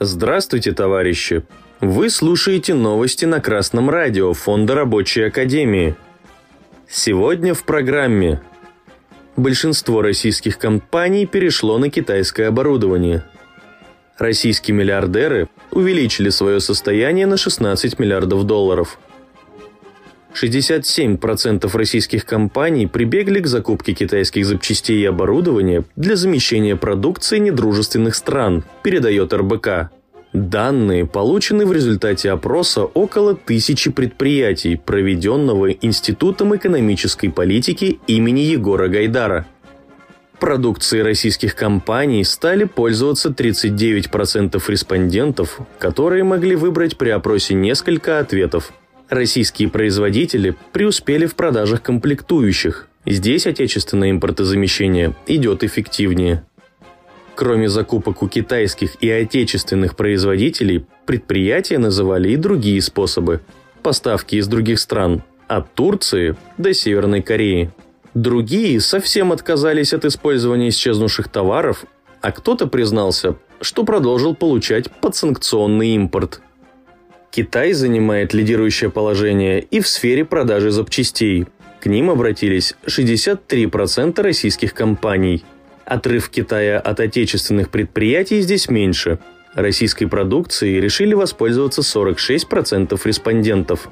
Здравствуйте, товарищи! Вы слушаете новости на Красном радио Фонда Рабочей Академии. Сегодня в программе Большинство российских компаний перешло на китайское оборудование. Российские миллиардеры увеличили свое состояние на 16 миллиардов долларов. 67% российских компаний прибегли к закупке китайских запчастей и оборудования для замещения продукции недружественных стран, передает РБК. Данные получены в результате опроса около тысячи предприятий, проведенного Институтом экономической политики имени Егора Гайдара. Продукции российских компаний стали пользоваться 39% респондентов, которые могли выбрать при опросе несколько ответов. Российские производители преуспели в продажах комплектующих. Здесь отечественное импортозамещение идет эффективнее. Кроме закупок у китайских и отечественных производителей, предприятия называли и другие способы – поставки из других стран, от Турции до Северной Кореи. Другие совсем отказались от использования исчезнувших товаров, а кто-то признался, что продолжил получать подсанкционный импорт. Китай занимает лидирующее положение и в сфере продажи запчастей. К ним обратились 63% российских компаний – Отрыв Китая от отечественных предприятий здесь меньше. Российской продукцией решили воспользоваться 46% респондентов.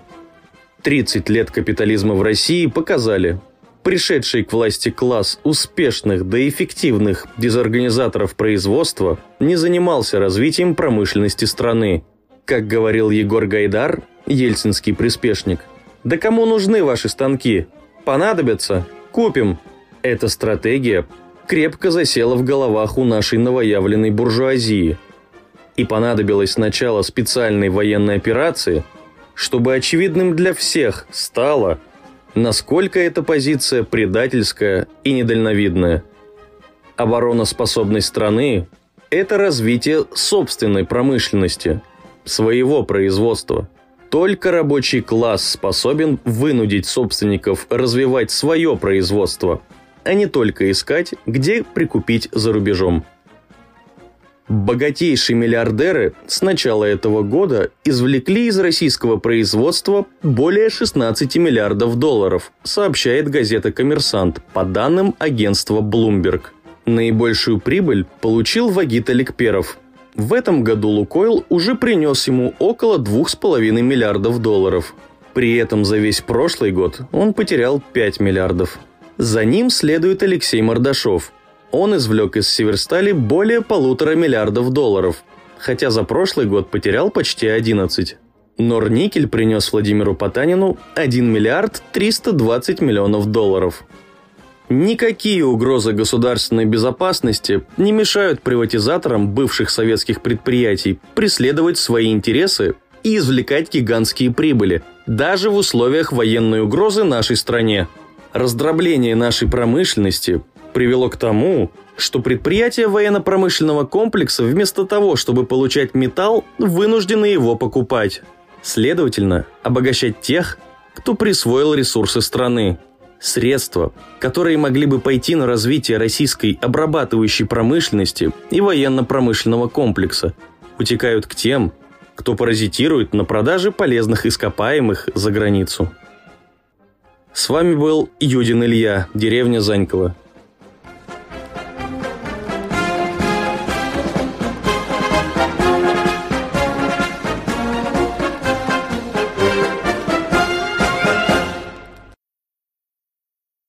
30 лет капитализма в России показали, пришедший к власти класс успешных да эффективных дезорганизаторов производства не занимался развитием промышленности страны. Как говорил Егор Гайдар, ельцинский приспешник, «Да кому нужны ваши станки? Понадобятся? Купим!» Эта стратегия крепко засела в головах у нашей новоявленной буржуазии. И понадобилось начало специальной военной операции, чтобы очевидным для всех стало, насколько эта позиция предательская и недальновидная. Обороноспособность страны – это развитие собственной промышленности, своего производства. Только рабочий класс способен вынудить собственников развивать свое производство – а не только искать, где прикупить за рубежом. Богатейшие миллиардеры с начала этого года извлекли из российского производства более 16 миллиардов долларов, сообщает газета «Коммерсант» по данным агентства Bloomberg. Наибольшую прибыль получил Вагит Аликперов. В этом году «Лукойл» уже принес ему около 2,5 миллиардов долларов. При этом за весь прошлый год он потерял 5 миллиардов. За ним следует Алексей Мордашов. Он извлек из Северстали более полутора миллиардов долларов, хотя за прошлый год потерял почти 11. Норникель принес Владимиру Потанину 1 миллиард 320 миллионов долларов. Никакие угрозы государственной безопасности не мешают приватизаторам бывших советских предприятий преследовать свои интересы и извлекать гигантские прибыли, даже в условиях военной угрозы нашей стране – Раздробление нашей промышленности привело к тому, что предприятия военно-промышленного комплекса вместо того, чтобы получать металл, вынуждены его покупать. Следовательно, обогащать тех, кто присвоил ресурсы страны. Средства, которые могли бы пойти на развитие российской обрабатывающей промышленности и военно-промышленного комплекса, утекают к тем, кто паразитирует на продаже полезных ископаемых за границу. С вами был Юдин Илья, деревня Занькова.